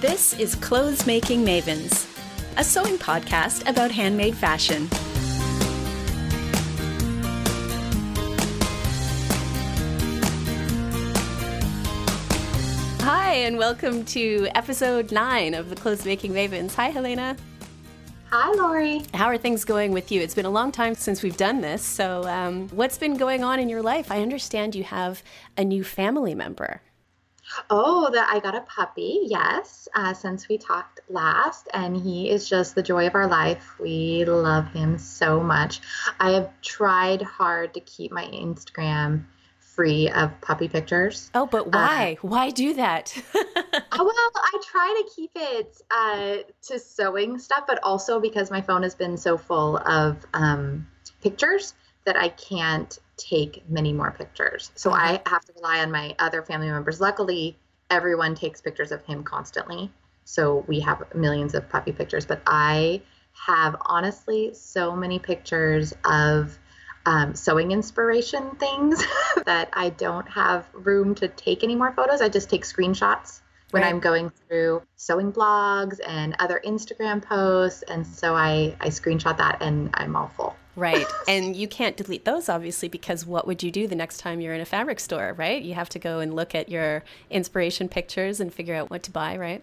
This is Clothes Making Mavens, a sewing podcast about handmade fashion. Hi, and welcome to episode nine of the Clothes Making Mavens. Hi, Helena. Hi, Lori. How are things going with you? It's been a long time since we've done this. So, um, what's been going on in your life? I understand you have a new family member. Oh, that I got a puppy, yes, uh, since we talked last, and he is just the joy of our life. We love him so much. I have tried hard to keep my Instagram free of puppy pictures. Oh, but why? Uh, why do that? Oh, well, I try to keep it uh, to sewing stuff, but also because my phone has been so full of um, pictures that I can't take many more pictures. So I mm-hmm. have to rely on my other family members. Luckily, everyone takes pictures of him constantly. So we have millions of puppy pictures, but I have honestly so many pictures of um, sewing inspiration things that I don't have room to take any more photos. I just take screenshots when right. I'm going through sewing blogs and other Instagram posts. And so I, I screenshot that and I'm all full. Right. and you can't delete those, obviously, because what would you do the next time you're in a fabric store, right? You have to go and look at your inspiration pictures and figure out what to buy, right?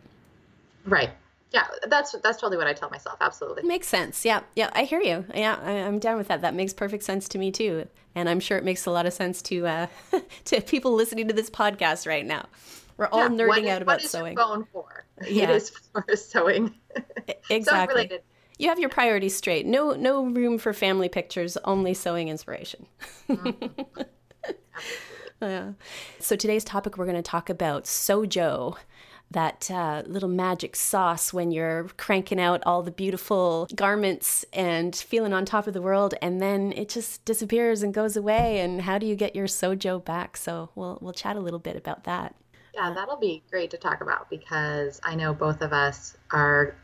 Right. Yeah, that's that's totally what I tell myself. Absolutely makes sense. Yeah, yeah, I hear you. Yeah, I, am down with that. That makes perfect sense to me too, and I'm sure it makes a lot of sense to uh, to people listening to this podcast right now. We're all yeah, nerding out about sewing. What is phone for? Yeah. It is for sewing. exactly. You have your priorities straight. No, no room for family pictures. Only sewing inspiration. Mm-hmm. yeah. So today's topic, we're going to talk about sojo that uh, little magic sauce when you're cranking out all the beautiful garments and feeling on top of the world, and then it just disappears and goes away. And how do you get your sojo back? So we'll we'll chat a little bit about that. Yeah, that'll be great to talk about because I know both of us are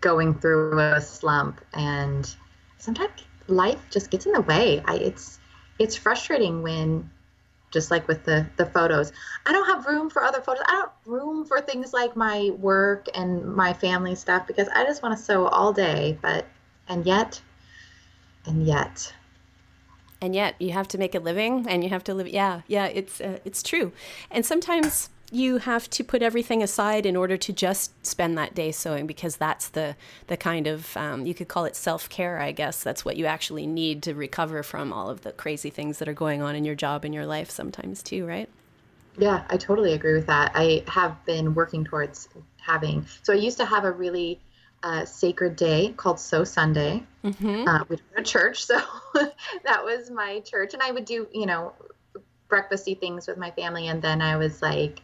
going through a slump, and sometimes life just gets in the way. I, it's it's frustrating when just like with the the photos. I don't have room for other photos. I don't room for things like my work and my family stuff because i just want to sew all day but and yet and yet. And yet you have to make a living and you have to live yeah yeah it's uh, it's true. And sometimes you have to put everything aside in order to just spend that day sewing because that's the the kind of um, you could call it self care I guess. That's what you actually need to recover from all of the crazy things that are going on in your job and your life sometimes too right? Yeah I totally agree with that. I have been working towards having so I used to have a really uh, sacred day called Sew Sunday mm-hmm. uh, we were a church so that was my church. And I would do you know breakfasty things with my family and then I was like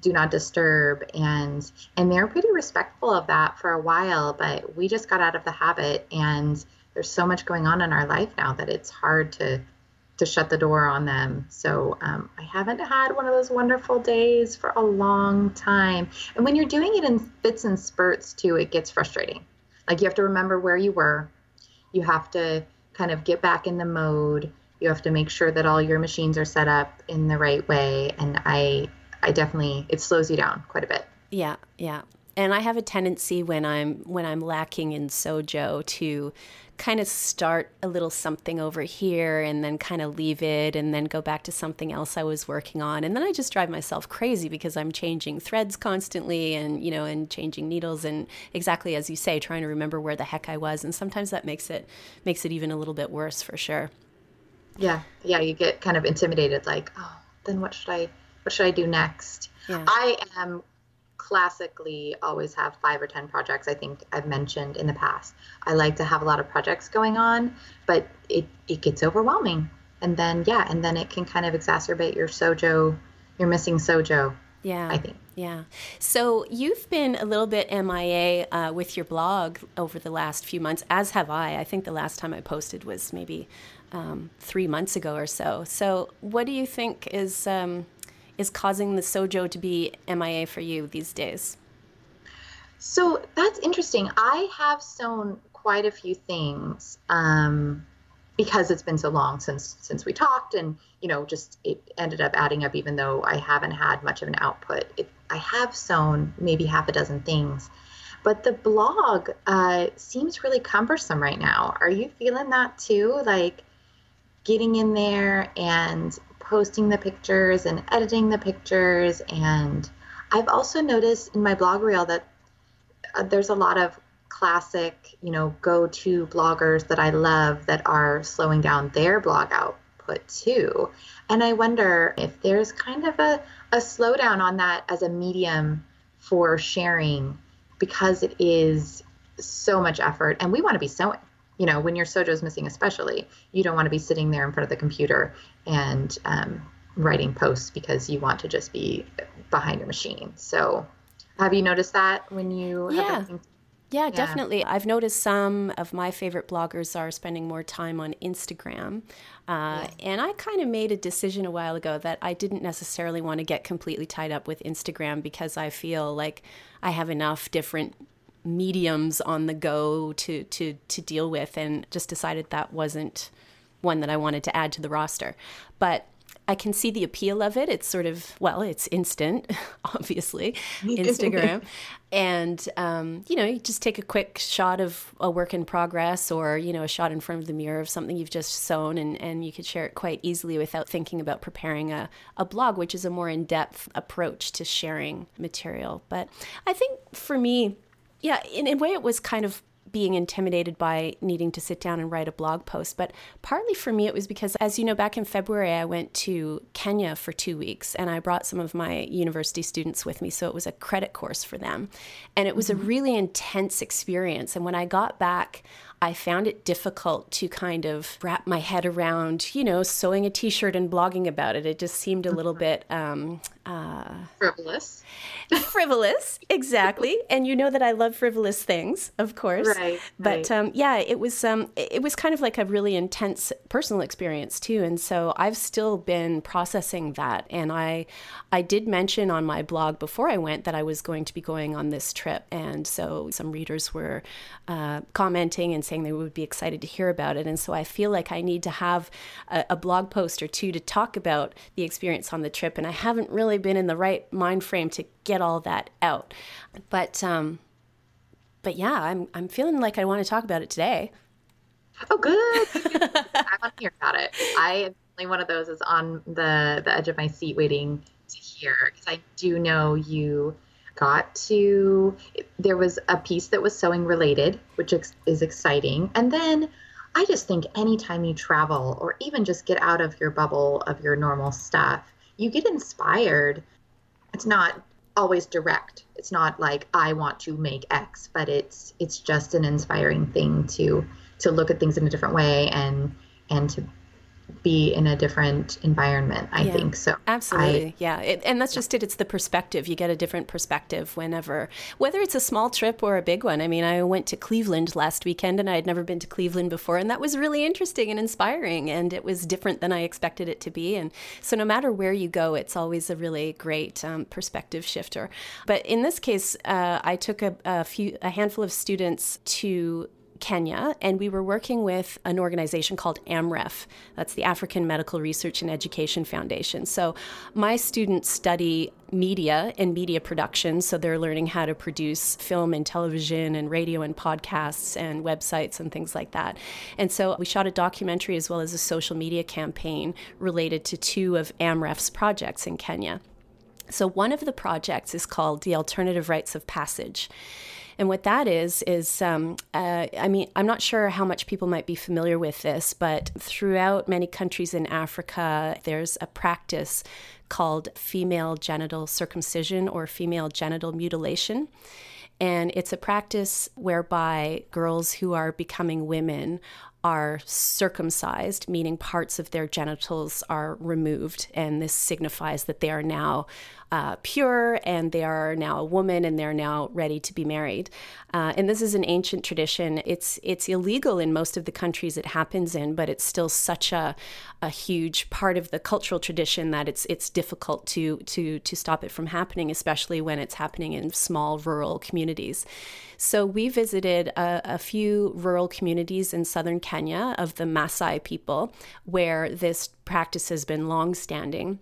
do not disturb. And and they're pretty respectful of that for a while but we just got out of the habit and there's so much going on in our life now that it's hard to to shut the door on them. So um, i haven't had one of those wonderful days for a long time. And when you're doing it in fits and spurts too it gets frustrating. Like you have to remember where you were. You have to kind of get back in the mode. You have to make sure that all your machines are set up in the right way. And i I definitely it slows you down quite a bit. Yeah, yeah. And I have a tendency when I'm when I'm lacking in sojo to kind of start a little something over here and then kind of leave it and then go back to something else I was working on and then I just drive myself crazy because I'm changing threads constantly and you know and changing needles and exactly as you say trying to remember where the heck I was and sometimes that makes it makes it even a little bit worse for sure. Yeah. Yeah, you get kind of intimidated like, "Oh, then what should I what should I do next? Yeah. I am classically always have five or 10 projects, I think I've mentioned in the past. I like to have a lot of projects going on, but it, it gets overwhelming. And then, yeah, and then it can kind of exacerbate your sojo, your missing sojo. Yeah. I think. Yeah. So you've been a little bit MIA uh, with your blog over the last few months, as have I. I think the last time I posted was maybe um, three months ago or so. So, what do you think is um, is causing the sojo to be MIA for you these days? So that's interesting. I have sewn quite a few things um, because it's been so long since since we talked, and you know, just it ended up adding up. Even though I haven't had much of an output, it I have sewn maybe half a dozen things. But the blog uh, seems really cumbersome right now. Are you feeling that too? Like getting in there and posting the pictures and editing the pictures. And I've also noticed in my blog reel that uh, there's a lot of classic, you know, go to bloggers that I love that are slowing down their blog output too. And I wonder if there's kind of a, a slowdown on that as a medium for sharing because it is so much effort and we want to be sewing you know when your sojo's missing especially you don't want to be sitting there in front of the computer and um, writing posts because you want to just be behind your machine so have you noticed that when you yeah. Yeah, yeah, definitely. I've noticed some of my favorite bloggers are spending more time on Instagram. Uh. And I kind of made a decision a while ago that I didn't necessarily want to get completely tied up with Instagram because I feel like I have enough different mediums on the go to to to deal with and just decided that wasn't one that I wanted to add to the roster. But I can see the appeal of it. It's sort of, well, it's instant, obviously, Instagram. and, um, you know, you just take a quick shot of a work in progress or, you know, a shot in front of the mirror of something you've just sewn and, and you could share it quite easily without thinking about preparing a, a blog, which is a more in depth approach to sharing material. But I think for me, yeah, in a way, it was kind of being intimidated by needing to sit down and write a blog post. But partly for me, it was because, as you know, back in February, I went to Kenya for two weeks and I brought some of my university students with me. So it was a credit course for them. And it was mm-hmm. a really intense experience. And when I got back, I found it difficult to kind of wrap my head around, you know, sewing a t shirt and blogging about it. It just seemed a little mm-hmm. bit um, uh, frivolous. frivolous, exactly. and you know that I love frivolous things, of course. Right. But right. Um, yeah, it was um, it was kind of like a really intense personal experience too, and so I've still been processing that. And I I did mention on my blog before I went that I was going to be going on this trip, and so some readers were uh, commenting and saying they would be excited to hear about it. And so I feel like I need to have a, a blog post or two to talk about the experience on the trip, and I haven't really been in the right mind frame to get all that out. But um, but yeah, I'm I'm feeling like I want to talk about it today. Oh, good. I want to hear about it. I am only one of those is on the the edge of my seat waiting to hear because I do know you got to there was a piece that was sewing related which is exciting and then i just think anytime you travel or even just get out of your bubble of your normal stuff you get inspired. It's not always direct. It's not like I want to make X, but it's it's just an inspiring thing to to look at things in a different way and and to be in a different environment i yeah, think so absolutely. I, yeah it, and that's just it it's the perspective you get a different perspective whenever whether it's a small trip or a big one. I mean i went to cleveland last weekend and i had never been to cleveland before and that was really interesting and inspiring and it was different than i expected it to be and so no matter where you go it's always a really great um, perspective shifter. But in this case uh, i took a, a few a handful of students to Kenya, and we were working with an organization called AMREF. That's the African Medical Research and Education Foundation. So, my students study media and media production. So, they're learning how to produce film and television and radio and podcasts and websites and things like that. And so, we shot a documentary as well as a social media campaign related to two of AMREF's projects in Kenya. So, one of the projects is called the Alternative Rites of Passage. And what that is, is um, uh, I mean, I'm not sure how much people might be familiar with this, but throughout many countries in Africa, there's a practice called female genital circumcision or female genital mutilation. And it's a practice whereby girls who are becoming women are circumcised, meaning parts of their genitals are removed. And this signifies that they are now uh, pure and they are now a woman and they're now ready to be married. Uh, and this is an ancient tradition. It's it's illegal in most of the countries it happens in, but it's still such a, a huge part of the cultural tradition that it's it's difficult to to to stop it from happening, especially when it's happening in small rural communities. So we visited a, a few rural communities in southern Kenya of the Maasai people, where this practice has been long standing.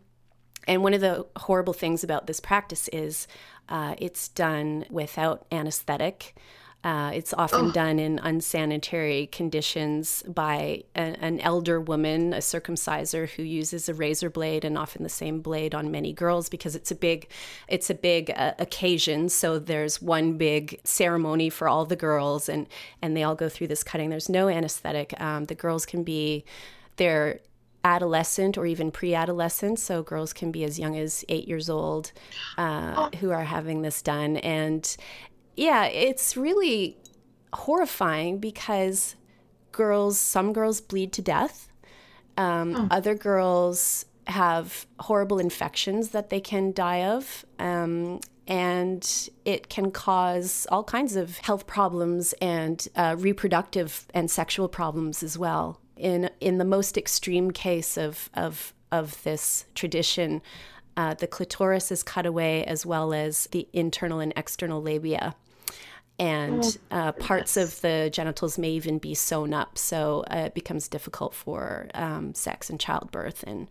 And one of the horrible things about this practice is uh, it's done without anesthetic. Uh, it's often oh. done in unsanitary conditions by a, an elder woman, a circumciser who uses a razor blade and often the same blade on many girls because it's a big, it's a big uh, occasion. So there's one big ceremony for all the girls, and and they all go through this cutting. There's no anesthetic. Um, the girls can be, they're adolescent or even pre-adolescent so girls can be as young as eight years old uh, oh. who are having this done and yeah, it's really horrifying because girls, some girls bleed to death. Um, oh. Other girls have horrible infections that they can die of. Um, and it can cause all kinds of health problems and uh, reproductive and sexual problems as well. In in the most extreme case of of of this tradition, uh, the clitoris is cut away as well as the internal and external labia and oh, uh, parts of the genitals may even be sewn up so uh, it becomes difficult for um, sex and childbirth. And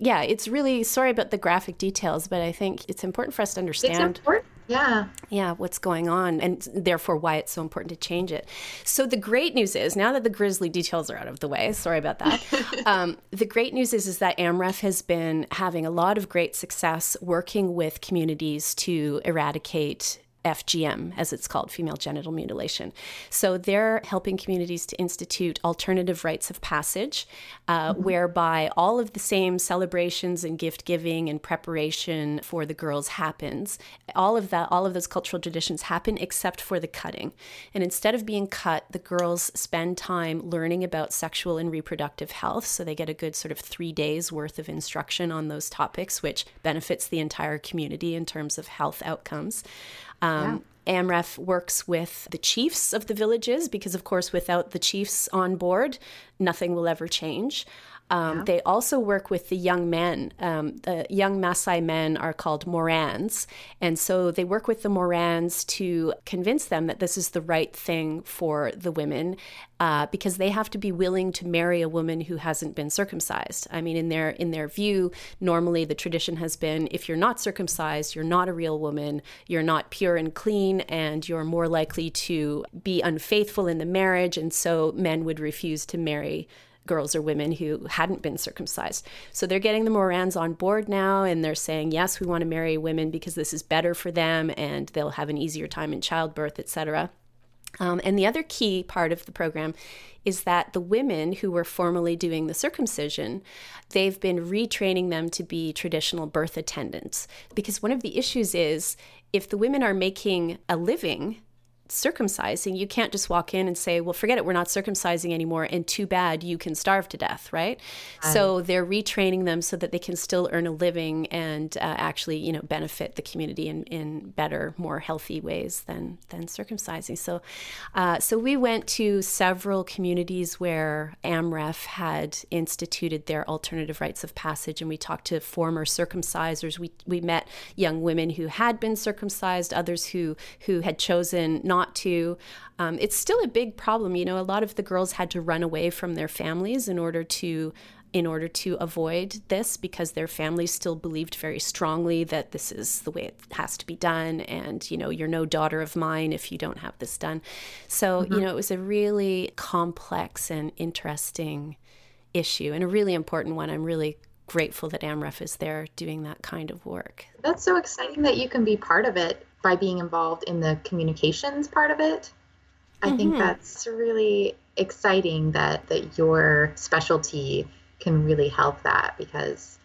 yeah it's really sorry about the graphic details but i think it's important for us to understand yeah. Yeah what's going on and therefore why it's so important to change it. So the great news is now that the grisly details are out of the way sorry about that um, the great news is is that amref has been having a lot of great success working with communities to eradicate FGM, as it's called, female genital mutilation. So they're helping communities to institute alternative rites of passage, uh, mm-hmm. whereby all of the same celebrations and gift giving and preparation for the girls happens. All of that, all of those cultural traditions happen except for the cutting. And instead of being cut, the girls spend time learning about sexual and reproductive health. So they get a good sort of three days worth of instruction on those topics, which benefits the entire community in terms of health outcomes. Um, yeah. AMREF works with the chiefs of the villages because, of course, without the chiefs on board, nothing will ever change. Um, yeah. They also work with the young men. Um, the young Maasai men are called Morans. And so they work with the Morans to convince them that this is the right thing for the women uh, because they have to be willing to marry a woman who hasn't been circumcised. I mean, in their, in their view, normally the tradition has been if you're not circumcised, you're not a real woman, you're not pure and clean, and you're more likely to be unfaithful in the marriage. And so men would refuse to marry girls or women who hadn't been circumcised. So they're getting the Morans on board now and they're saying, yes, we want to marry women because this is better for them and they'll have an easier time in childbirth, etc. Um, and the other key part of the program is that the women who were formerly doing the circumcision, they've been retraining them to be traditional birth attendants. Because one of the issues is if the women are making a living circumcising, you can't just walk in and say, well, forget it, we're not circumcising anymore, and too bad, you can starve to death, right? right. So they're retraining them so that they can still earn a living and uh, actually, you know, benefit the community in, in better, more healthy ways than than circumcising. So, uh, so we went to several communities where AMREF had instituted their alternative rites of passage, and we talked to former circumcisers. We we met young women who had been circumcised, others who who had chosen not not to. Um, it's still a big problem. You know, a lot of the girls had to run away from their families in order to in order to avoid this because their families still believed very strongly that this is the way it has to be done and you know you're no daughter of mine if you don't have this done so mm-hmm. you know it was a really complex and interesting issue and a really important one i'm really grateful that amref is there doing that kind of work that's so exciting that you can be part of it by being involved in the communications part of it. I mm-hmm. think that's really exciting that that your specialty can really help that because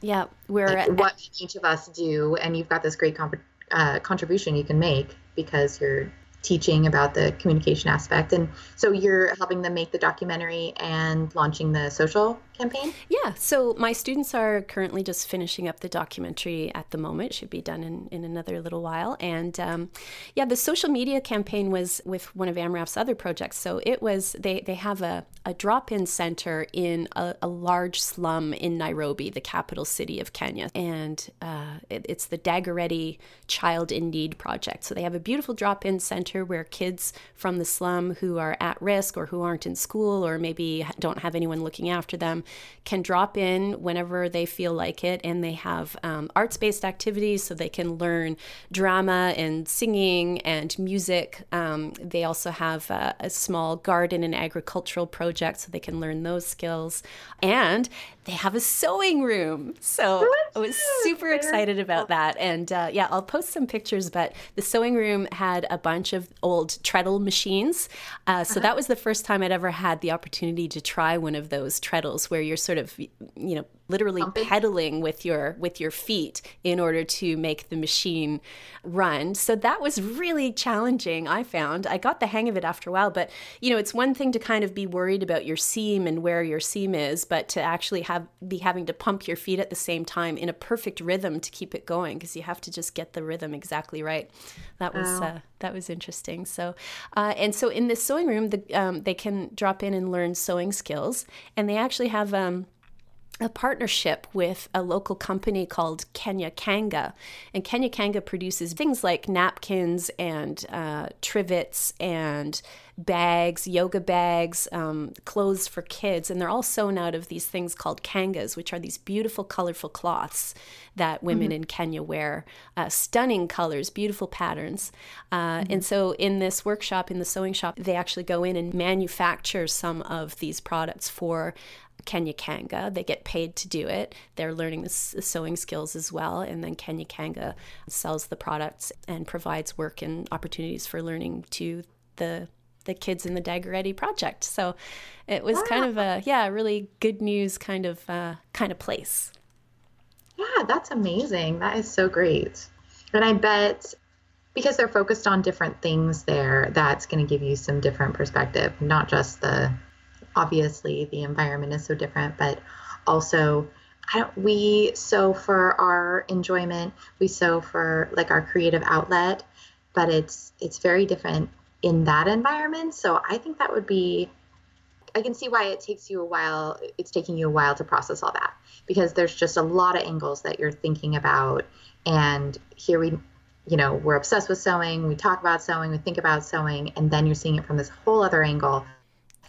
yeah, we're like, what each of us do, and you've got this great comp- uh, contribution you can make because you're teaching about the communication aspect. And so you're helping them make the documentary and launching the social campaign? Yeah. So my students are currently just finishing up the documentary at the moment. Should be done in, in another little while. And um, yeah, the social media campaign was with one of AMREF's other projects. So it was, they, they have a, a drop in center in a, a, large slum in Nairobi, the capital city of Kenya. And uh, it, it's the Dagoretti Child in Need project. So they have a beautiful drop in center center where kids from the slum who are at risk or who aren't in school or maybe don't have anyone looking after them can drop in whenever they feel like it. And they have um, arts based activities so they can learn drama and singing and music. Um, they also have a, a small garden and agricultural project so they can learn those skills. And they have a sewing room. So I was super excited about that. And uh, yeah, I'll post some pictures, but the sewing room had a bunch of old treadle machines. Uh, so uh-huh. that was the first time I'd ever had the opportunity to try one of those treadles where you're sort of, you know, literally Pumping. pedaling with your with your feet in order to make the machine run. So that was really challenging, I found. I got the hang of it after a while, but you know, it's one thing to kind of be worried about your seam and where your seam is, but to actually have be having to pump your feet at the same time in a perfect rhythm to keep it going because you have to just get the rhythm exactly right. That was wow. uh, that was interesting. So, uh, and so in this sewing room, the, um, they can drop in and learn sewing skills, and they actually have um, a partnership with a local company called Kenya Kanga. And Kenya Kanga produces things like napkins and uh, trivets and bags, yoga bags, um, clothes for kids. And they're all sewn out of these things called kangas, which are these beautiful, colorful cloths that women mm-hmm. in Kenya wear. Uh, stunning colors, beautiful patterns. Uh, mm-hmm. And so in this workshop, in the sewing shop, they actually go in and manufacture some of these products for Kenya Kanga. They get paid to do it. They're learning the, sewing skills as well. And then Kenya Kanga sells the products and provides work and opportunities for learning to the the kids in the Dagoretti project. So it was wow. kind of a yeah, really good news kind of uh, kind of place. Yeah, that's amazing. That is so great. And I bet because they're focused on different things there, that's going to give you some different perspective, not just the obviously the environment is so different, but also I don't, we sew for our enjoyment, we sew for like our creative outlet, but it's it's very different in that environment. So I think that would be I can see why it takes you a while it's taking you a while to process all that because there's just a lot of angles that you're thinking about and here we you know we're obsessed with sewing we talk about sewing we think about sewing and then you're seeing it from this whole other angle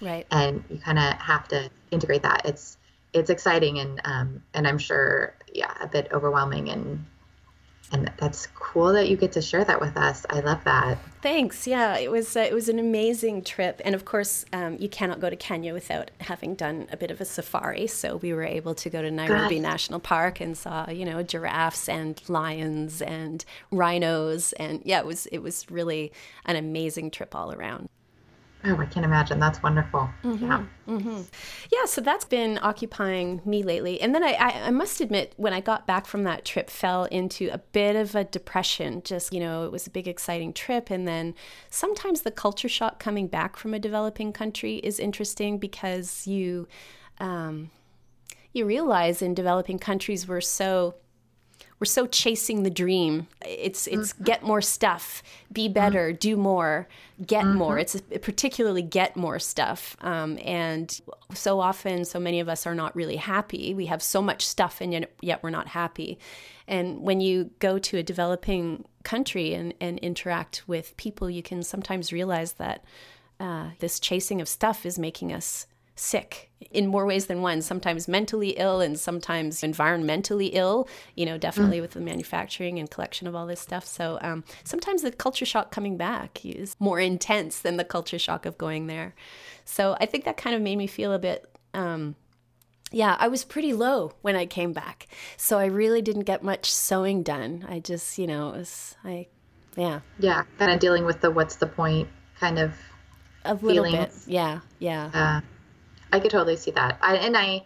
right and you kind of have to integrate that it's it's exciting and um and i'm sure yeah a bit overwhelming and and that's cool that you get to share that with us. I love that. Thanks. Yeah, it was uh, it was an amazing trip, and of course, um, you cannot go to Kenya without having done a bit of a safari. So we were able to go to Nairobi Good. National Park and saw you know giraffes and lions and rhinos, and yeah, it was it was really an amazing trip all around. Oh, I can't imagine. That's wonderful. Mm-hmm, yeah. Mm-hmm. Yeah, so that's been occupying me lately. And then I, I, I, must admit, when I got back from that trip, fell into a bit of a depression. Just, you know, it was a big, exciting trip. And then sometimes the culture shock coming back from a developing country is interesting because you, um, you realize in developing countries we're so we're so chasing the dream. It's it's mm-hmm. get more stuff, be better, mm-hmm. do more, get mm-hmm. more. It's particularly get more stuff. Um, and so often, so many of us are not really happy. We have so much stuff, and yet, yet we're not happy. And when you go to a developing country and, and interact with people, you can sometimes realize that uh, this chasing of stuff is making us sick in more ways than one sometimes mentally ill and sometimes environmentally ill you know definitely mm. with the manufacturing and collection of all this stuff so um, sometimes the culture shock coming back is more intense than the culture shock of going there so i think that kind of made me feel a bit um, yeah, I was pretty low when I came back. So I really didn't get much sewing done. I just, you know, it was, I, yeah. Yeah, kind of dealing with the what's the point kind of a little feelings. bit. Yeah, yeah. Uh, I could totally see that. I, and I,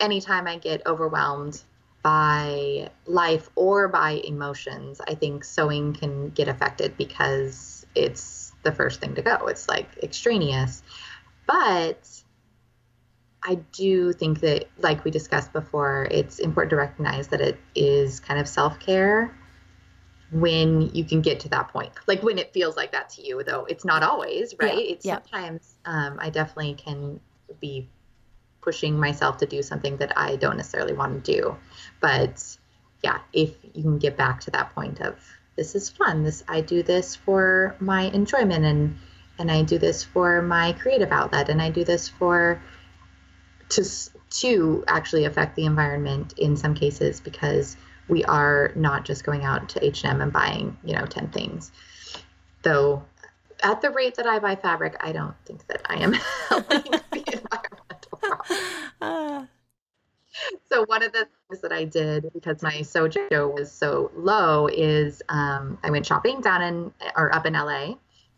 anytime I get overwhelmed by life or by emotions, I think sewing can get affected because it's the first thing to go. It's like extraneous. But I do think that, like we discussed before, it's important to recognize that it is kind of self care when you can get to that point. Like when it feels like that to you, though it's not always, right? Yeah, it's yeah. sometimes um, I definitely can be pushing myself to do something that I don't necessarily want to do. But yeah, if you can get back to that point of this is fun. This I do this for my enjoyment and and I do this for my creative outlet and I do this for to to actually affect the environment in some cases because we are not just going out to H&M and buying, you know, 10 things. Though at the rate that I buy fabric, I don't think that I am helping. so one of the things that I did because my sojo was so low is um, I went shopping down in or up in LA.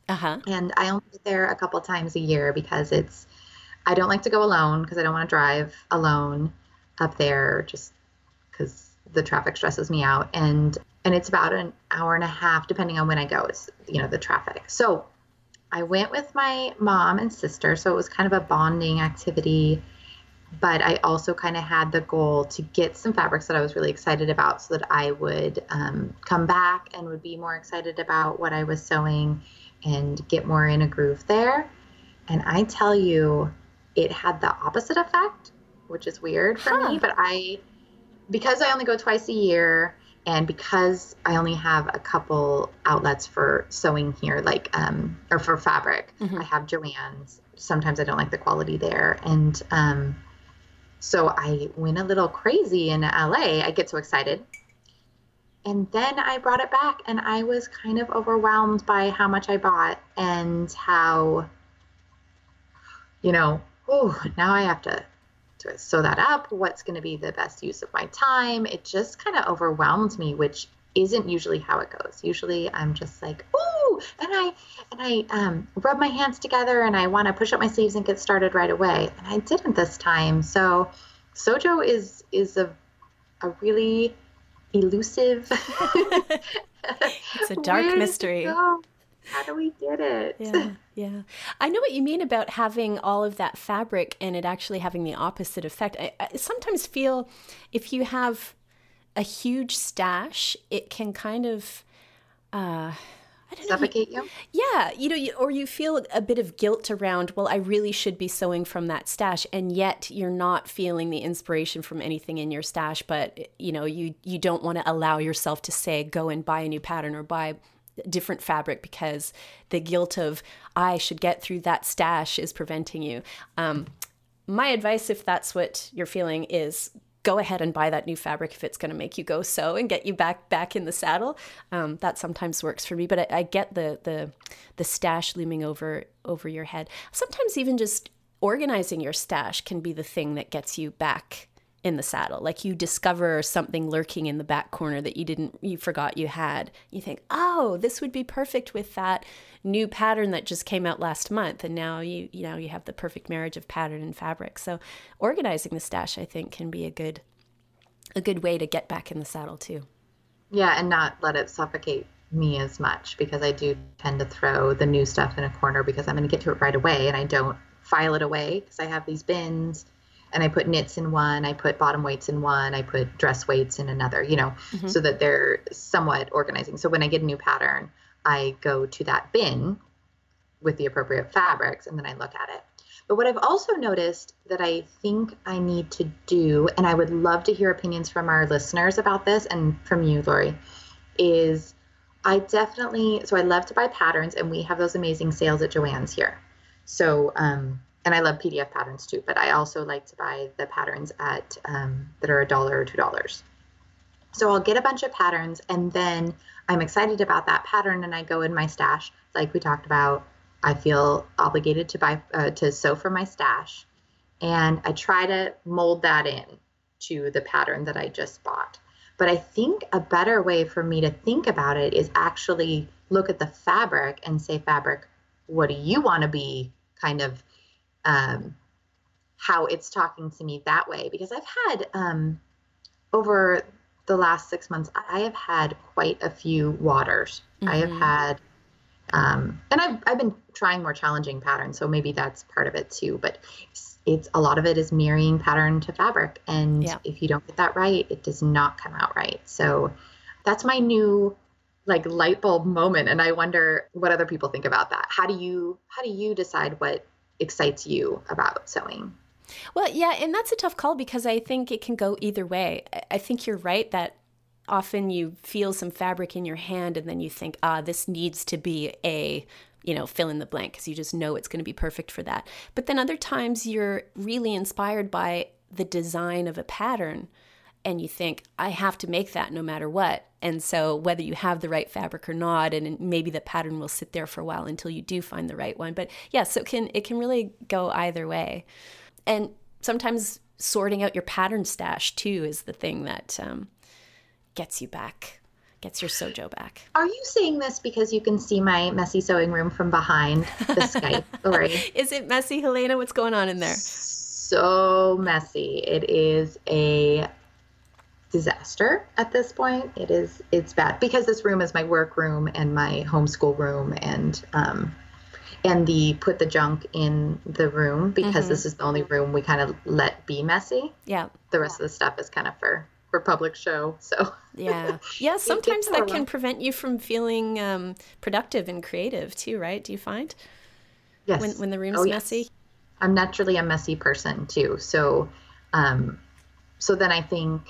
Uh-huh. And I only get there a couple times a year because it's I don't like to go alone because I don't want to drive alone up there just because the traffic stresses me out and and it's about an hour and a half depending on when I go it's you know the traffic so I went with my mom and sister so it was kind of a bonding activity but I also kind of had the goal to get some fabrics that I was really excited about so that I would um, come back and would be more excited about what I was sewing and get more in a groove there and I tell you it had the opposite effect, which is weird for huh. me. But I, because I only go twice a year, and because I only have a couple outlets for sewing here, like um, or for fabric, mm-hmm. I have Joann's. Sometimes I don't like the quality there, and um, so I went a little crazy in LA. I get so excited. And then I brought it back, and I was kind of overwhelmed by how much I bought and how, you know, oh, now I have to, to sew that up. What's going to be the best use of my time? It just kind of overwhelmed me, which isn't usually how it goes. Usually I'm just like, ooh, and I and I um, rub my hands together and I want to push up my sleeves and get started right away. And I didn't this time. So Sojo is is a a really elusive. it's a dark mystery. Go? How do we get it? Yeah, yeah. I know what you mean about having all of that fabric and it actually having the opposite effect. I, I sometimes feel if you have a huge stash, it can kind of. Uh, suffocate you, you? Yeah, you know, you, or you feel a bit of guilt around, well, I really should be sewing from that stash, and yet you're not feeling the inspiration from anything in your stash, but you know, you you don't want to allow yourself to say go and buy a new pattern or buy different fabric because the guilt of I should get through that stash is preventing you. Um, my advice, if that's what you're feeling, is go ahead and buy that new fabric if it's going to make you go sew and get you back back in the saddle. Um, that sometimes works for me, but I, I get the the the stash looming over over your head. Sometimes even just organizing your stash can be the thing that gets you back in the saddle. Like you discover something lurking in the back corner that you didn't you forgot you had. You think, "Oh, this would be perfect with that new pattern that just came out last month." And now you you know, you have the perfect marriage of pattern and fabric. So, organizing the stash I think can be a good a good way to get back in the saddle too. Yeah, and not let it suffocate me as much because I do tend to throw the new stuff in a corner because I'm going to get to it right away and I don't file it away because I have these bins and I put knits in one, I put bottom weights in one, I put dress weights in another, you know, mm-hmm. so that they're somewhat organizing. So when I get a new pattern, I go to that bin with the appropriate fabrics and then I look at it. But what I've also noticed that I think I need to do, and I would love to hear opinions from our listeners about this and from you, Lori, is I definitely, so I love to buy patterns and we have those amazing sales at Joann's here. So, um, and I love PDF patterns too, but I also like to buy the patterns at um, that are a dollar or two dollars. So I'll get a bunch of patterns, and then I'm excited about that pattern, and I go in my stash, like we talked about. I feel obligated to buy uh, to sew for my stash, and I try to mold that in to the pattern that I just bought. But I think a better way for me to think about it is actually look at the fabric and say, fabric, what do you want to be kind of um, how it's talking to me that way because I've had um, over the last six months, I have had quite a few wadders. Mm-hmm. I have mm-hmm. had, um, and I've, I've been trying more challenging patterns, so maybe that's part of it too. But it's, it's a lot of it is mirroring pattern to fabric, and yeah. if you don't get that right, it does not come out right. So that's my new like light bulb moment, and I wonder what other people think about that. How do you how do you decide what excites you about sewing. Well, yeah, and that's a tough call because I think it can go either way. I think you're right that often you feel some fabric in your hand and then you think, ah, this needs to be a you know, fill in the blank because you just know it's going to be perfect for that. But then other times you're really inspired by the design of a pattern and you think, I have to make that no matter what. And so, whether you have the right fabric or not, and maybe the pattern will sit there for a while until you do find the right one. But yes, yeah, so it can it can really go either way. And sometimes sorting out your pattern stash too is the thing that um, gets you back, gets your sojo back. Are you saying this because you can see my messy sewing room from behind the Skype? Right? Is it messy, Helena? What's going on in there? So messy. It is a disaster at this point. It is it's bad because this room is my work room and my homeschool room and um, and the put the junk in the room because mm-hmm. this is the only room we kind of let be messy. Yeah. The rest of the stuff is kind of for for public show. So yeah, yeah. Sometimes that can prevent you from feeling um, productive and creative too, right? Do you find? Yes. When when the room's oh, messy. Yes. I'm naturally a messy person too, so um, so then I think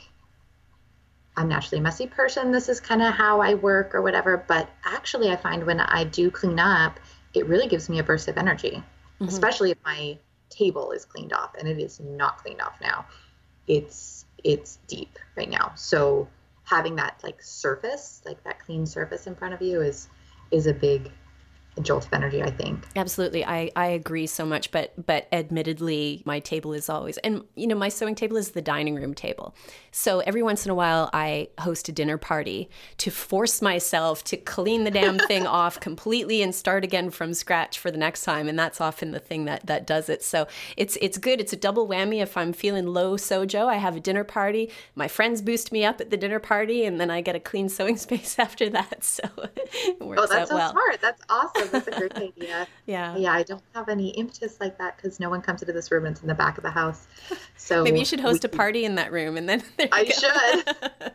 I'm naturally a messy person. This is kind of how I work or whatever. But actually, I find when I do clean up, it really gives me a burst of energy, mm-hmm. especially if my table is cleaned off and it is not cleaned off now. It's it's deep right now. So having that like surface, like that clean surface in front of you is is a big jolt of energy i think. Absolutely. I i agree so much but but admittedly my table is always and you know my sewing table is the dining room table. So every once in a while i host a dinner party to force myself to clean the damn thing off completely and start again from scratch for the next time and that's often the thing that that does it. So it's it's good. It's a double whammy if i'm feeling low sojo. I have a dinner party. My friends boost me up at the dinner party and then i get a clean sewing space after that. So it oh, works oh that's so well. smart. That's awesome that's a great idea. yeah. Yeah, I don't have any impetus like that because no one comes into this room. It's in the back of the house. So maybe you should host we, a party in that room and then I should.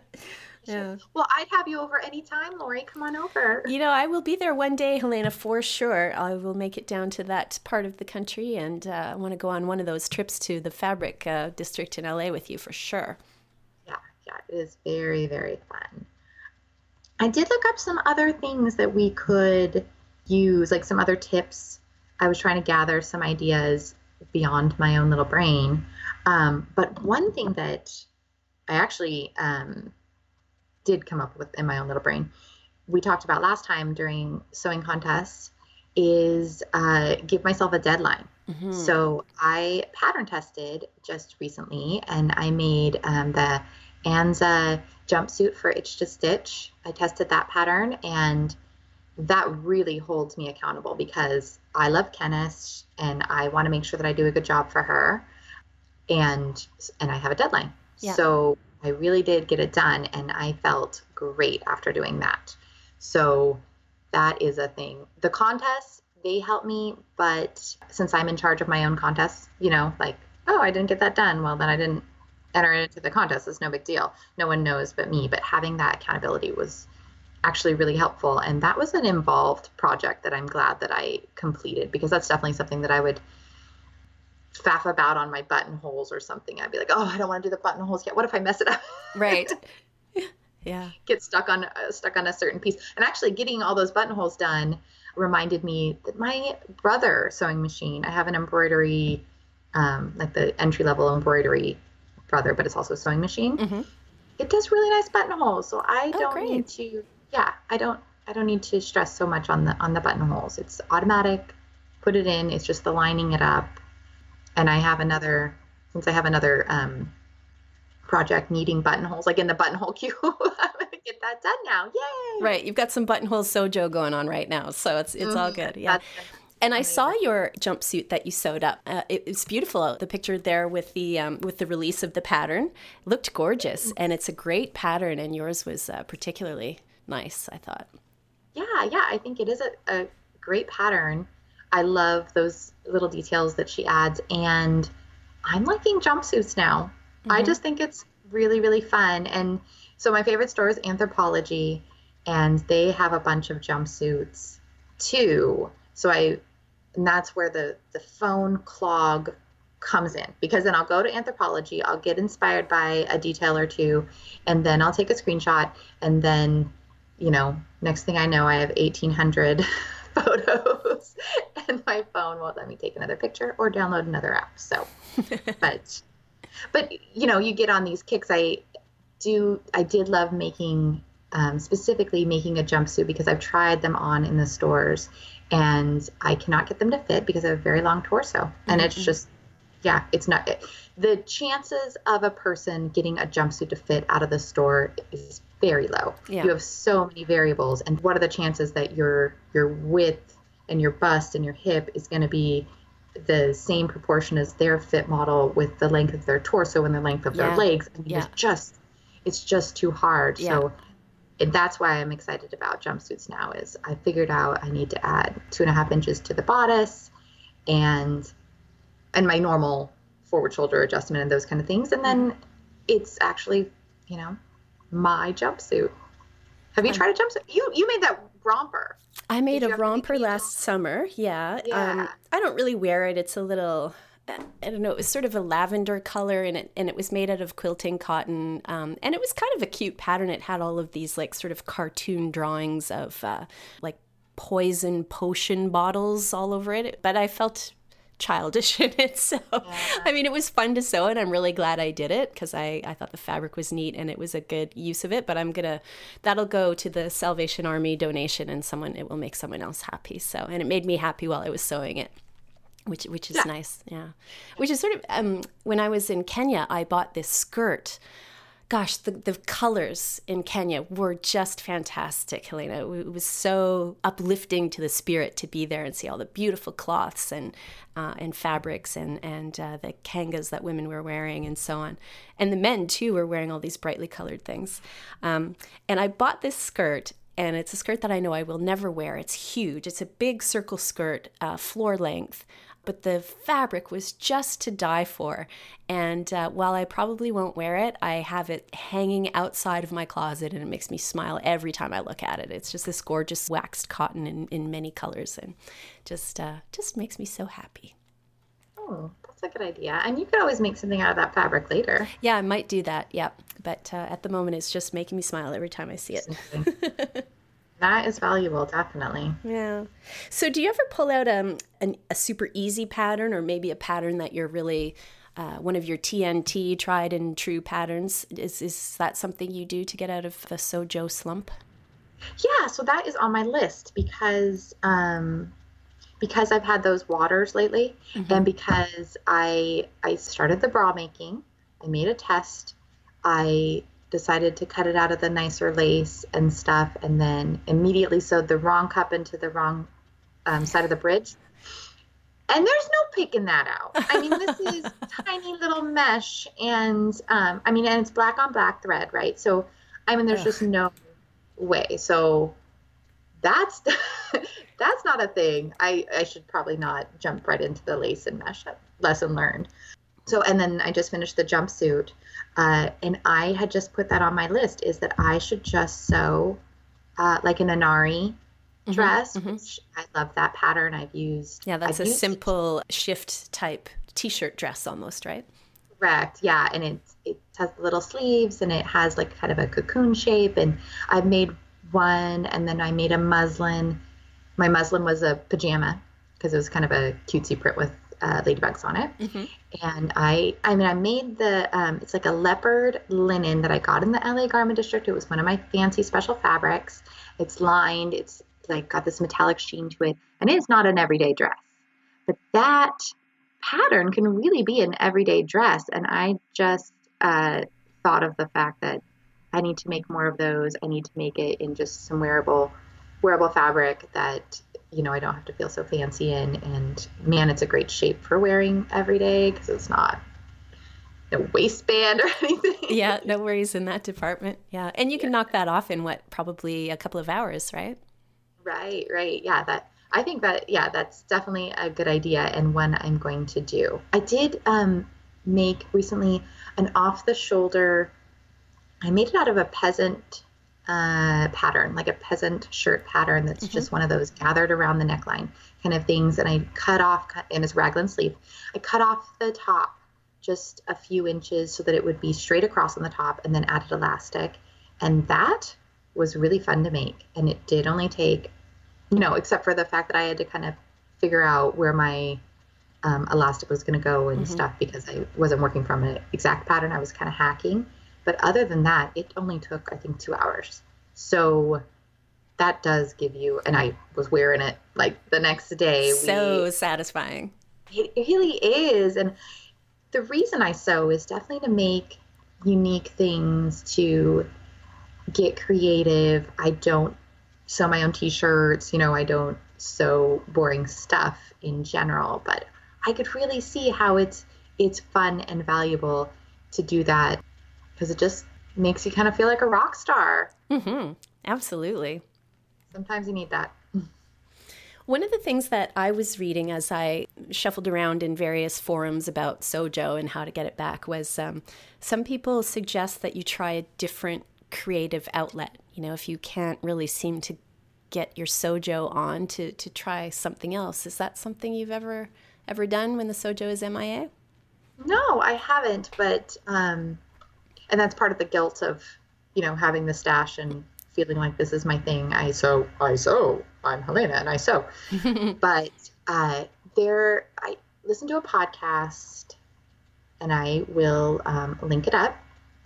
yeah. Well, I'd have you over anytime, Lori. Come on over. You know, I will be there one day, Helena, for sure. I will make it down to that part of the country and uh, I want to go on one of those trips to the fabric uh, district in LA with you for sure. Yeah, yeah, it is very, very fun. I did look up some other things that we could use, like some other tips. I was trying to gather some ideas beyond my own little brain. Um, but one thing that I actually um, did come up with in my own little brain, we talked about last time during sewing contests, is uh, give myself a deadline. Mm-hmm. So I pattern tested just recently and I made um, the Anza jumpsuit for Itch to Stitch. I tested that pattern and that really holds me accountable because I love Kennis and I want to make sure that I do a good job for her and and I have a deadline. Yeah. So I really did get it done and I felt great after doing that. So that is a thing. The contests, they help me, but since I'm in charge of my own contests, you know, like, oh, I didn't get that done. Well, then I didn't enter into the contest. It's no big deal. No one knows but me. But having that accountability was actually really helpful. And that was an involved project that I'm glad that I completed because that's definitely something that I would faff about on my buttonholes or something. I'd be like, oh, I don't want to do the buttonholes yet. What if I mess it up? Right. yeah. Get stuck on uh, stuck on a certain piece. And actually, getting all those buttonholes done reminded me that my brother sewing machine. I have an embroidery, um, like the entry level embroidery brother, but it's also a sewing machine. Mm-hmm. It does really nice buttonholes, so I oh, don't great. need to yeah, I don't I don't need to stress so much on the on the buttonholes. It's automatic. Put it in. It's just the lining it up. And I have another since I have another um, project needing buttonholes, like in the buttonhole queue. I'm gonna get that done now. Yay! Right, you've got some buttonhole sojo going on right now, so it's it's mm-hmm. all good. Yeah. That's and I saw your jumpsuit that you sewed up. Uh, it, it's beautiful. The picture there with the um, with the release of the pattern it looked gorgeous, mm-hmm. and it's a great pattern. And yours was uh, particularly nice, I thought. Yeah, yeah, I think it is a, a great pattern. I love those little details that she adds, and I'm liking jumpsuits now. Mm-hmm. I just think it's really, really fun. And so my favorite store is Anthropologie, and they have a bunch of jumpsuits too. So I, and that's where the the phone clog comes in because then I'll go to Anthropologie, I'll get inspired by a detail or two, and then I'll take a screenshot, and then, you know, next thing I know, I have 1,800 photos, and my phone won't let me take another picture or download another app. So, but, but you know, you get on these kicks. I do, I did love making, um, specifically making a jumpsuit because I've tried them on in the stores, and I cannot get them to fit because I have a very long torso, and mm-hmm. it's just yeah, it's not it, the chances of a person getting a jumpsuit to fit out of the store is very low. Yeah. You have so many variables, and what are the chances that your your width and your bust and your hip is going to be the same proportion as their fit model with the length of their torso and the length of yeah. their legs? I mean, yeah. it's just it's just too hard. Yeah. So and that's why I'm excited about jumpsuits now. Is I figured out I need to add two and a half inches to the bodice, and and my normal forward shoulder adjustment and those kind of things. And then it's actually, you know, my jumpsuit. Have you tried a jumpsuit? You you made that romper. I made a romper last summer. Yeah. yeah. Um, I don't really wear it. It's a little. I don't know. It was sort of a lavender color, and it and it was made out of quilting cotton, um, and it was kind of a cute pattern. It had all of these like sort of cartoon drawings of uh, like poison potion bottles all over it. But I felt childish in it. So, yeah. I mean, it was fun to sew, and I'm really glad I did it because I, I thought the fabric was neat and it was a good use of it. But I'm gonna, that'll go to the Salvation Army donation, and someone, it will make someone else happy. So, and it made me happy while I was sewing it. Which, which is yeah. nice, yeah. Which is sort of um, when I was in Kenya, I bought this skirt gosh, the, the colors in Kenya were just fantastic, Helena. It was so uplifting to the spirit to be there and see all the beautiful cloths and uh, and fabrics and and uh, the kangas that women were wearing and so on, and the men too were wearing all these brightly colored things. Um, and I bought this skirt. And it's a skirt that I know I will never wear. It's huge. It's a big circle skirt, uh, floor length, but the fabric was just to die for. And uh, while I probably won't wear it, I have it hanging outside of my closet and it makes me smile every time I look at it. It's just this gorgeous waxed cotton in, in many colors and just, uh, just makes me so happy. Oh, that's a good idea. And you could always make something out of that fabric later. Yeah, I might do that. Yep. But uh, at the moment, it's just making me smile every time I see it. That is valuable, definitely. Yeah. So, do you ever pull out um, an, a super easy pattern or maybe a pattern that you're really uh, one of your TNT tried and true patterns? Is, is that something you do to get out of the Sojo slump? Yeah, so that is on my list because um, because I've had those wadders lately, mm-hmm. and because I I started the bra making. I made a test. I decided to cut it out of the nicer lace and stuff, and then immediately sewed the wrong cup into the wrong um, side of the bridge. And there's no picking that out. I mean, this is tiny little mesh, and um, I mean, and it's black on black thread, right? So, I mean, there's Ugh. just no way. So, that's that's not a thing. I I should probably not jump right into the lace and mesh. up. Lesson learned. So, and then I just finished the jumpsuit. Uh, and I had just put that on my list is that I should just sew uh, like an Inari mm-hmm, dress, mm-hmm. which I love that pattern. I've used. Yeah, that's I've a simple shift type t shirt dress almost, right? Correct. Yeah. And it, it has little sleeves and it has like kind of a cocoon shape. And I've made one and then I made a muslin. My muslin was a pajama because it was kind of a cutesy print with uh, ladybugs on it. Mm-hmm. And I, I mean, I made the, um, it's like a leopard linen that I got in the LA Garment District. It was one of my fancy special fabrics. It's lined, it's like got this metallic sheen to it, and it's not an everyday dress. But that pattern can really be an everyday dress. And I just uh, thought of the fact that I need to make more of those. I need to make it in just some wearable, wearable fabric that you know, I don't have to feel so fancy in. And man, it's a great shape for wearing every day because it's not a waistband or anything. Yeah, no worries in that department. Yeah. And you can yeah. knock that off in what, probably a couple of hours, right? Right, right. Yeah, that I think that yeah, that's definitely a good idea and one I'm going to do. I did um make recently an off the shoulder I made it out of a peasant uh, pattern, like a peasant shirt pattern that's mm-hmm. just one of those gathered around the neckline kind of things. And I cut off, cut, and it's raglan sleeve. I cut off the top just a few inches so that it would be straight across on the top and then added elastic. And that was really fun to make. And it did only take, you know, except for the fact that I had to kind of figure out where my um, elastic was going to go and mm-hmm. stuff because I wasn't working from an exact pattern. I was kind of hacking. But other than that, it only took, I think, two hours. So that does give you, and I was wearing it like the next day. So we, satisfying. It really is. And the reason I sew is definitely to make unique things, to get creative. I don't sew my own t shirts, you know, I don't sew boring stuff in general, but I could really see how it's it's fun and valuable to do that because it just makes you kind of feel like a rock star. Mm-hmm. Absolutely. Sometimes you need that. One of the things that I was reading as I shuffled around in various forums about Sojo and how to get it back was um, some people suggest that you try a different creative outlet. You know, if you can't really seem to get your Sojo on, to, to try something else. Is that something you've ever ever done when the Sojo is MIA? No, I haven't, but um, and that's part of the guilt of you know having the stash and feeling like this is my thing. I sew, I sew. I'm Helena and I sew. but uh, there, I listened to a podcast, and I will um, link it up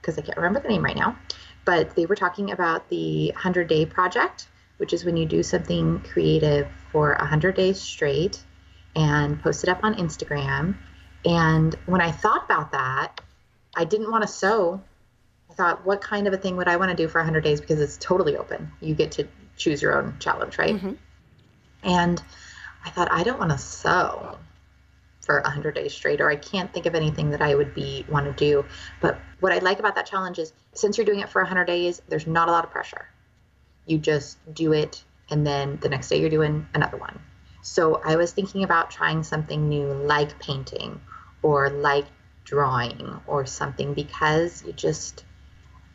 because I can't remember the name right now. But they were talking about the 100 Day Project, which is when you do something creative for 100 days straight and post it up on Instagram. And when I thought about that, I didn't want to sew I thought, what kind of a thing would I want to do for 100 days? Because it's totally open. You get to choose your own challenge, right? Mm-hmm. And I thought, I don't want to sew for 100 days straight, or I can't think of anything that I would be want to do. But what I like about that challenge is since you're doing it for 100 days, there's not a lot of pressure. You just do it, and then the next day you're doing another one. So I was thinking about trying something new like painting or like drawing or something because you just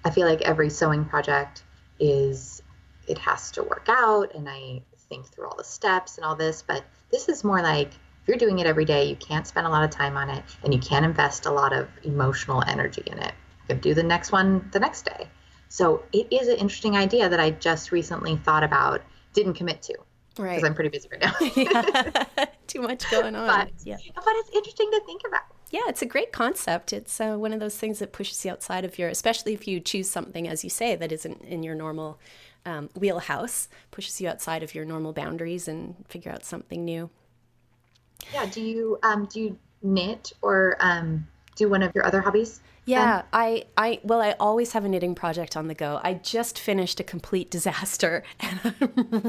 I feel like every sewing project is it has to work out and I think through all the steps and all this, but this is more like if you're doing it every day, you can't spend a lot of time on it and you can't invest a lot of emotional energy in it. You can do the next one the next day. So it is an interesting idea that I just recently thought about, didn't commit to. Right. Because I'm pretty busy right now. yeah. Too much going on. But, yeah. but it's interesting to think about yeah, it's a great concept. It's uh, one of those things that pushes you outside of your, especially if you choose something, as you say, that isn't in your normal um, wheelhouse, pushes you outside of your normal boundaries and figure out something new. Yeah. Do you um, do you knit or um, do one of your other hobbies? Yeah, I, I, well, I always have a knitting project on the go. I just finished a complete disaster, and I'm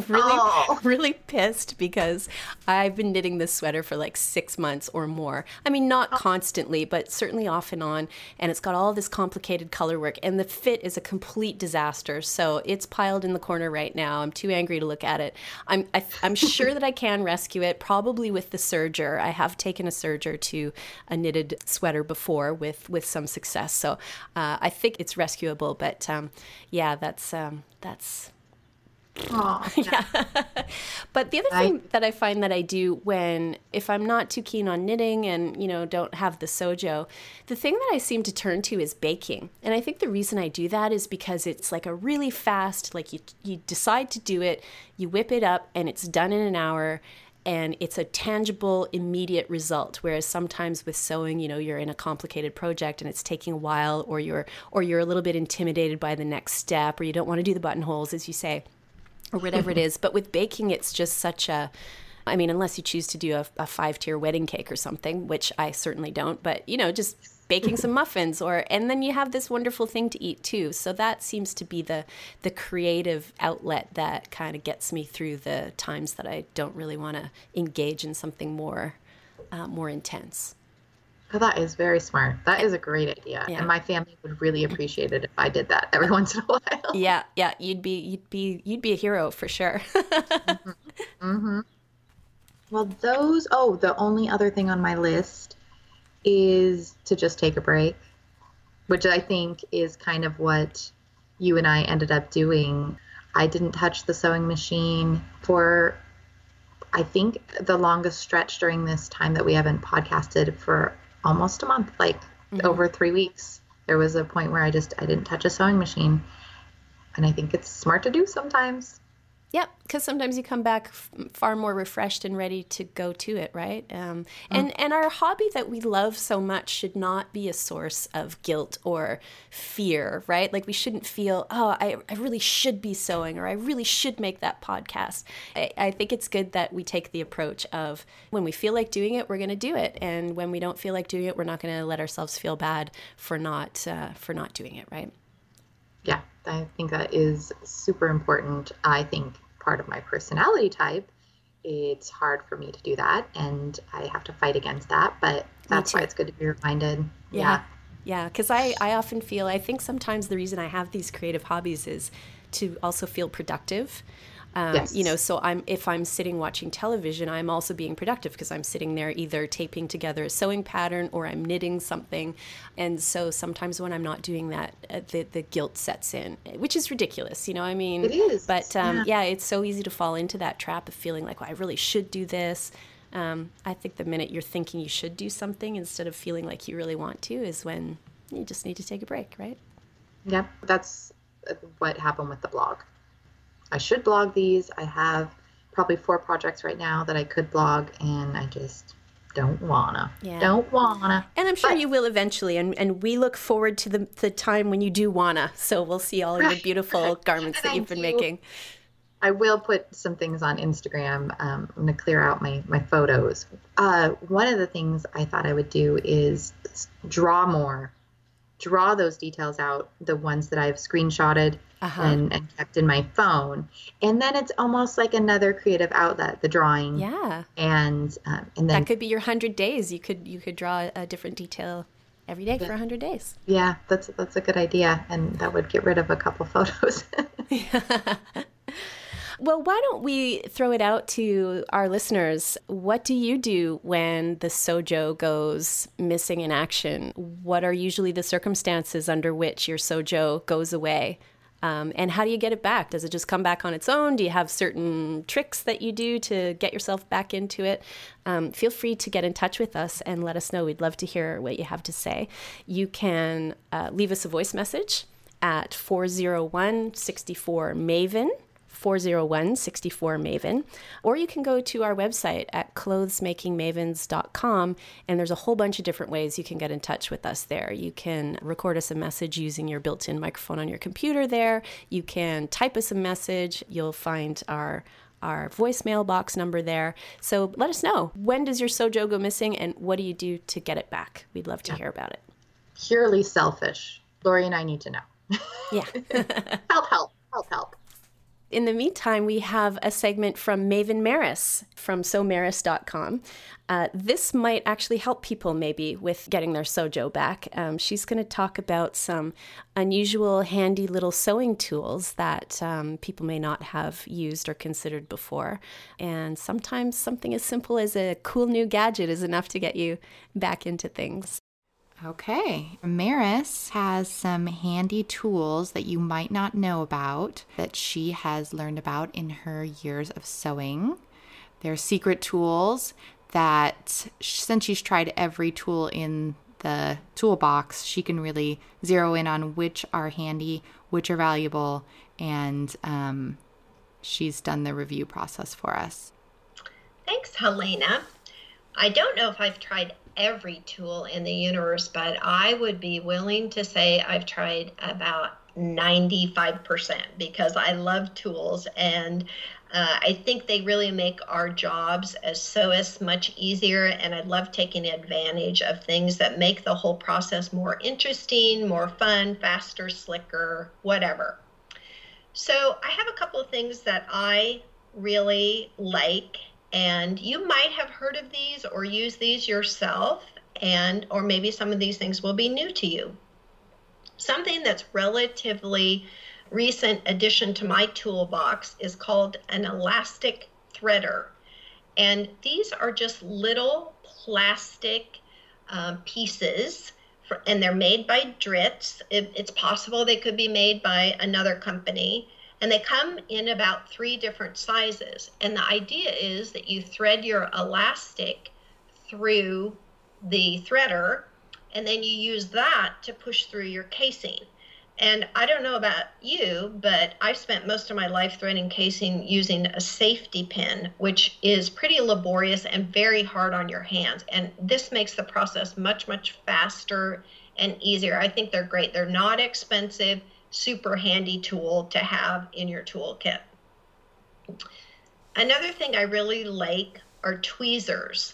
really, oh. really pissed because I've been knitting this sweater for like six months or more. I mean, not oh. constantly, but certainly off and on. And it's got all this complicated color work, and the fit is a complete disaster. So it's piled in the corner right now. I'm too angry to look at it. I'm, I, am i am sure that I can rescue it, probably with the serger. I have taken a serger to a knitted sweater before with with some success success. So uh, I think it's rescuable. But um, yeah, that's um, that's. Oh, yeah. but the other I... thing that I find that I do when if I'm not too keen on knitting and you know don't have the sojo, the thing that I seem to turn to is baking. And I think the reason I do that is because it's like a really fast like you you decide to do it, you whip it up and it's done in an hour and it's a tangible immediate result. Whereas sometimes with sewing you know you're in a complicated project and it's taking a while or you're or you're a little bit intimidated by the next step or you don't want to do the buttonholes as you say or whatever it mm-hmm. is. But with baking it's just such a I mean, unless you choose to do a, a five tier wedding cake or something, which I certainly don't, but you know, just baking some muffins or and then you have this wonderful thing to eat too. So that seems to be the the creative outlet that kind of gets me through the times that i don't really want to engage in something more uh, more intense. Oh, that is very smart. That is a great idea. Yeah. and my family would really appreciate it if i did that every once in a while. Yeah yeah you'd be you'd be you'd be a hero for sure. Mm-hmm. Mm-hmm. well those oh the only other thing on my list is to just take a break, which I think is kind of what you and I ended up doing. I didn't touch the sewing machine for, I think, the longest stretch during this time that we haven't podcasted for almost a month, like mm-hmm. over three weeks. There was a point where I just I didn't touch a sewing machine, and I think it's smart to do sometimes. Yep, because sometimes you come back f- far more refreshed and ready to go to it, right? Um, and mm. and our hobby that we love so much should not be a source of guilt or fear, right? Like we shouldn't feel, oh, I, I really should be sewing or I really should make that podcast. I, I think it's good that we take the approach of when we feel like doing it, we're going to do it, and when we don't feel like doing it, we're not going to let ourselves feel bad for not uh, for not doing it, right? Yeah, I think that is super important. I think part of my personality type, it's hard for me to do that. And I have to fight against that. But that's why it's good to be reminded. Yeah. Yeah. Yeah. Because I, I often feel, I think sometimes the reason I have these creative hobbies is to also feel productive. Um, yes. You know, so I'm if I'm sitting watching television, I'm also being productive because I'm sitting there either taping together a sewing pattern or I'm knitting something. And so sometimes when I'm not doing that, uh, the the guilt sets in, which is ridiculous. You know, I mean, it is. But um, yeah. yeah. it's so easy to fall into that trap of feeling like, well, I really should do this. Um, I think the minute you're thinking you should do something instead of feeling like you really want to is when you just need to take a break, right? Yep, that's uh, what happened with the blog. I should blog these. I have probably four projects right now that I could blog, and I just don't wanna. Yeah. Don't wanna. And I'm sure but, you will eventually. And, and we look forward to the, the time when you do wanna. So we'll see all your beautiful garments that you've been you. making. I will put some things on Instagram. Um, I'm going to clear out my, my photos. Uh, one of the things I thought I would do is draw more draw those details out, the ones that I've screenshotted uh-huh. and, and, kept in my phone. And then it's almost like another creative outlet, the drawing. Yeah. And um, and then that could be your hundred days. You could you could draw a different detail every day yeah. for hundred days. Yeah, that's that's a good idea, and that would get rid of a couple photos. yeah. Well, why don't we throw it out to our listeners? What do you do when the Sojo goes missing in action? What are usually the circumstances under which your Sojo goes away? Um, and how do you get it back? Does it just come back on its own? Do you have certain tricks that you do to get yourself back into it? Um, feel free to get in touch with us and let us know. We'd love to hear what you have to say. You can uh, leave us a voice message at 401 64 Maven. 401 64 Maven, or you can go to our website at clothesmakingmavens.com, and there's a whole bunch of different ways you can get in touch with us there. You can record us a message using your built in microphone on your computer there. You can type us a message. You'll find our our voicemail box number there. So let us know when does your Sojo go missing and what do you do to get it back? We'd love to yeah. hear about it. Purely selfish. Lori and I need to know. Yeah. help, help, help, help. In the meantime, we have a segment from Maven Maris from sewmaris.com. Uh, this might actually help people maybe with getting their sojo back. Um, she's going to talk about some unusual, handy little sewing tools that um, people may not have used or considered before. And sometimes something as simple as a cool new gadget is enough to get you back into things. Okay. Maris has some handy tools that you might not know about that she has learned about in her years of sewing. They're secret tools that, since she's tried every tool in the toolbox, she can really zero in on which are handy, which are valuable, and um, she's done the review process for us. Thanks, Helena. I don't know if I've tried every tool in the universe, but I would be willing to say I've tried about 95% because I love tools and uh, I think they really make our jobs as sewists much easier, and I love taking advantage of things that make the whole process more interesting, more fun, faster, slicker, whatever. So, I have a couple of things that I really like and you might have heard of these or used these yourself and or maybe some of these things will be new to you something that's relatively recent addition to my toolbox is called an elastic threader and these are just little plastic uh, pieces and they're made by Dritz. It, it's possible they could be made by another company. And they come in about three different sizes. And the idea is that you thread your elastic through the threader, and then you use that to push through your casing. And I don't know about you, but I've spent most of my life threading casing using a safety pin, which is pretty laborious and very hard on your hands. And this makes the process much, much faster and easier. I think they're great. They're not expensive, super handy tool to have in your toolkit. Another thing I really like are tweezers.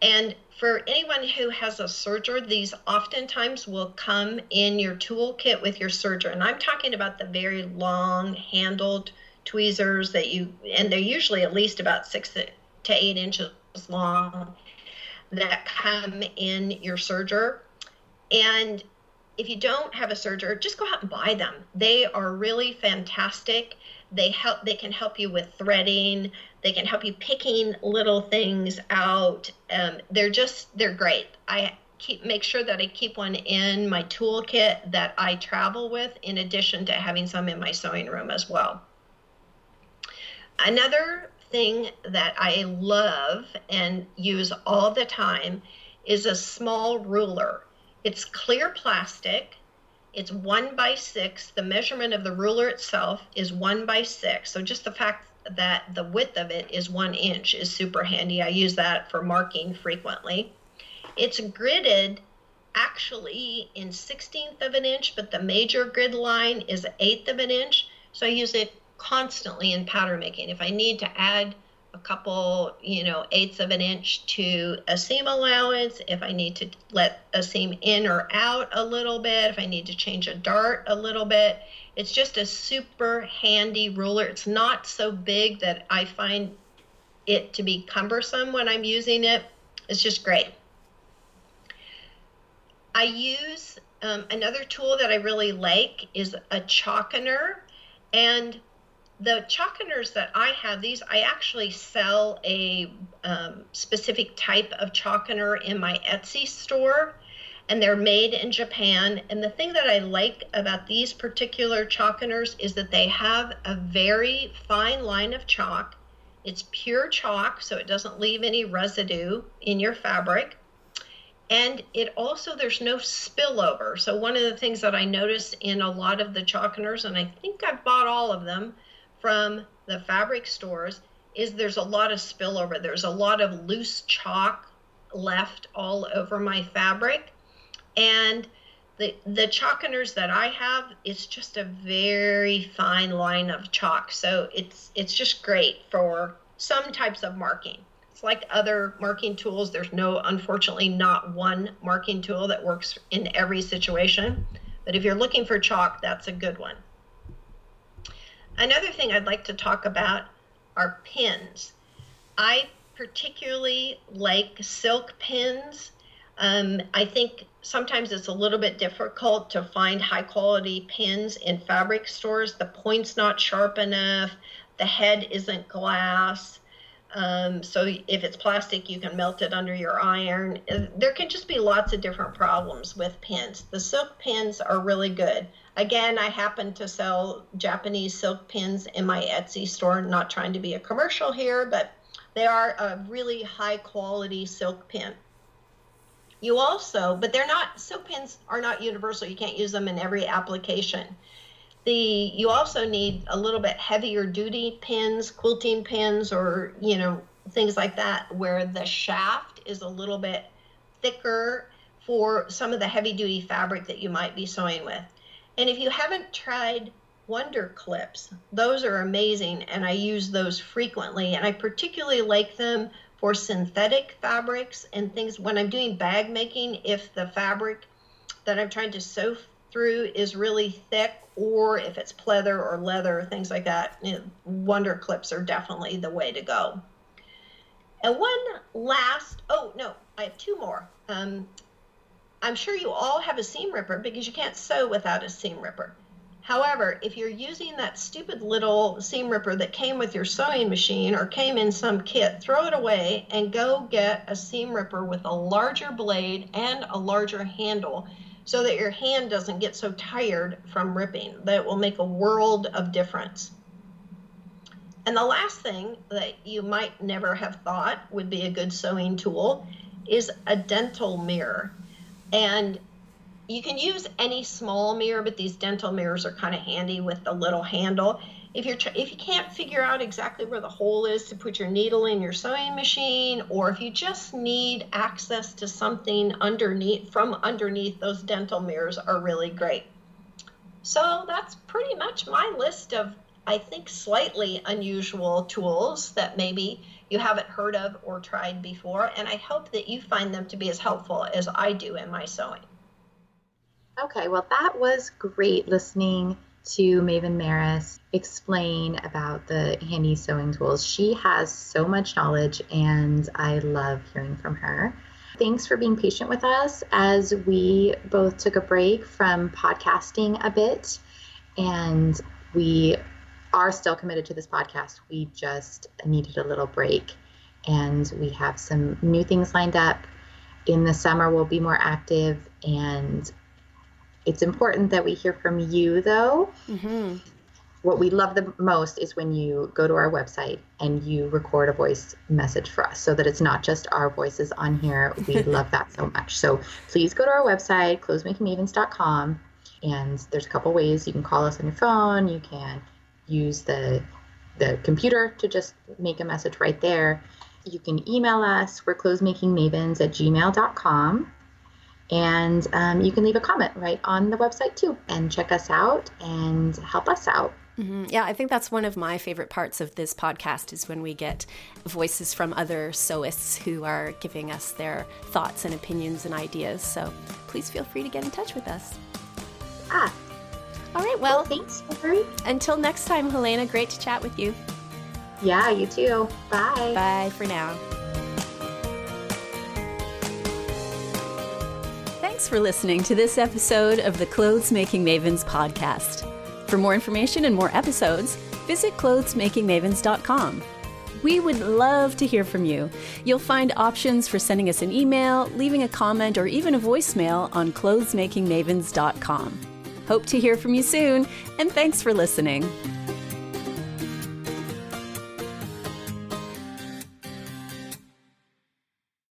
And for anyone who has a serger, these oftentimes will come in your toolkit with your serger. And I'm talking about the very long handled tweezers that you, and they're usually at least about six to eight inches long that come in your serger. And if you don't have a serger, just go out and buy them. They are really fantastic. They help they can help you with threading. They can help you picking little things out. Um, they're just they're great. I keep make sure that I keep one in my toolkit that I travel with, in addition to having some in my sewing room as well. Another thing that I love and use all the time is a small ruler. It's clear plastic. It's one by six. The measurement of the ruler itself is one by six. So just the fact that the width of it is one inch is super handy. I use that for marking frequently. It's gridded actually in 16th of an inch, but the major grid line is eighth of an inch. So I use it constantly in pattern making. If I need to add a couple, you know, eighths of an inch to a seam allowance, if I need to let a seam in or out a little bit, if I need to change a dart a little bit, it's just a super handy ruler. It's not so big that I find it to be cumbersome when I'm using it. It's just great. I use um, another tool that I really like is a chalkener. And the chalkeners that I have, these I actually sell a um, specific type of chalkener in my Etsy store and they're made in Japan. And the thing that I like about these particular chalkeners is that they have a very fine line of chalk. It's pure chalk, so it doesn't leave any residue in your fabric. And it also, there's no spillover. So, one of the things that I notice in a lot of the chalkeners, and I think I've bought all of them from the fabric stores, is there's a lot of spillover. There's a lot of loose chalk left all over my fabric. And the the chalkeners that I have, it's just a very fine line of chalk. So it's it's just great for some types of marking. It's like other marking tools. There's no, unfortunately, not one marking tool that works in every situation. But if you're looking for chalk, that's a good one. Another thing I'd like to talk about are pins. I particularly like silk pins. Um, I think sometimes it's a little bit difficult to find high quality pins in fabric stores. The point's not sharp enough, the head isn't glass. Um, so if it's plastic, you can melt it under your iron. There can just be lots of different problems with pins. The silk pins are really good. Again, I happen to sell Japanese silk pins in my Etsy store. Not trying to be a commercial here, but they are a really high quality silk pin. You also, but they're not, silk pins are not universal. You can't use them in every application. The, you also need a little bit heavier duty pins, quilting pins, or, you know, things like that, where the shaft is a little bit thicker for some of the heavy duty fabric that you might be sewing with. And if you haven't tried Wonder Clips, those are amazing, and I use those frequently. And I particularly like them for synthetic fabrics and things when I'm doing bag making, if the fabric that I'm trying to sew through is really thick or if it's pleather or leather, things like that, you know, wonder clips are definitely the way to go. And one last, oh no, I have two more. Um, I'm sure you all have a seam ripper because you can't sew without a seam ripper. However, if you're using that stupid little seam ripper that came with your sewing machine or came in some kit, throw it away and go get a seam ripper with a larger blade and a larger handle so that your hand doesn't get so tired from ripping. That will make a world of difference. And the last thing that you might never have thought would be a good sewing tool is a dental mirror. And you can use any small mirror, but these dental mirrors are kind of handy with the little handle. If you're if you can't figure out exactly where the hole is to put your needle in your sewing machine, or if you just need access to something underneath from underneath, those dental mirrors are really great. So that's pretty much my list of I think slightly unusual tools that maybe you haven't heard of or tried before, and I hope that you find them to be as helpful as I do in my sewing. Okay, well, that was great listening to Maven Maris explain about the handy sewing tools. She has so much knowledge, and I love hearing from her. Thanks for being patient with us as we both took a break from podcasting a bit, and we are still committed to this podcast. We just needed a little break, and we have some new things lined up. In the summer, we'll be more active, and it's important that we hear from you, though. Mm-hmm. What we love the most is when you go to our website and you record a voice message for us so that it's not just our voices on here. We love that so much. So please go to our website, clothesmakingmavens.com, and there's a couple ways you can call us on your phone. You can use the the computer to just make a message right there. You can email us. We're clothesmakingmavens at gmail.com. And um, you can leave a comment right on the website too and check us out and help us out. Mm-hmm. Yeah, I think that's one of my favorite parts of this podcast is when we get voices from other sewists who are giving us their thoughts and opinions and ideas. So please feel free to get in touch with us. Ah. All right, well, well thanks, Mary. Until next time, Helena, great to chat with you. Yeah, you too. Bye. Bye for now. Thanks for listening to this episode of the Clothes Making Mavens podcast. For more information and more episodes, visit clothesmakingmavens.com. We would love to hear from you. You'll find options for sending us an email, leaving a comment, or even a voicemail on clothesmakingmavens.com. Hope to hear from you soon, and thanks for listening.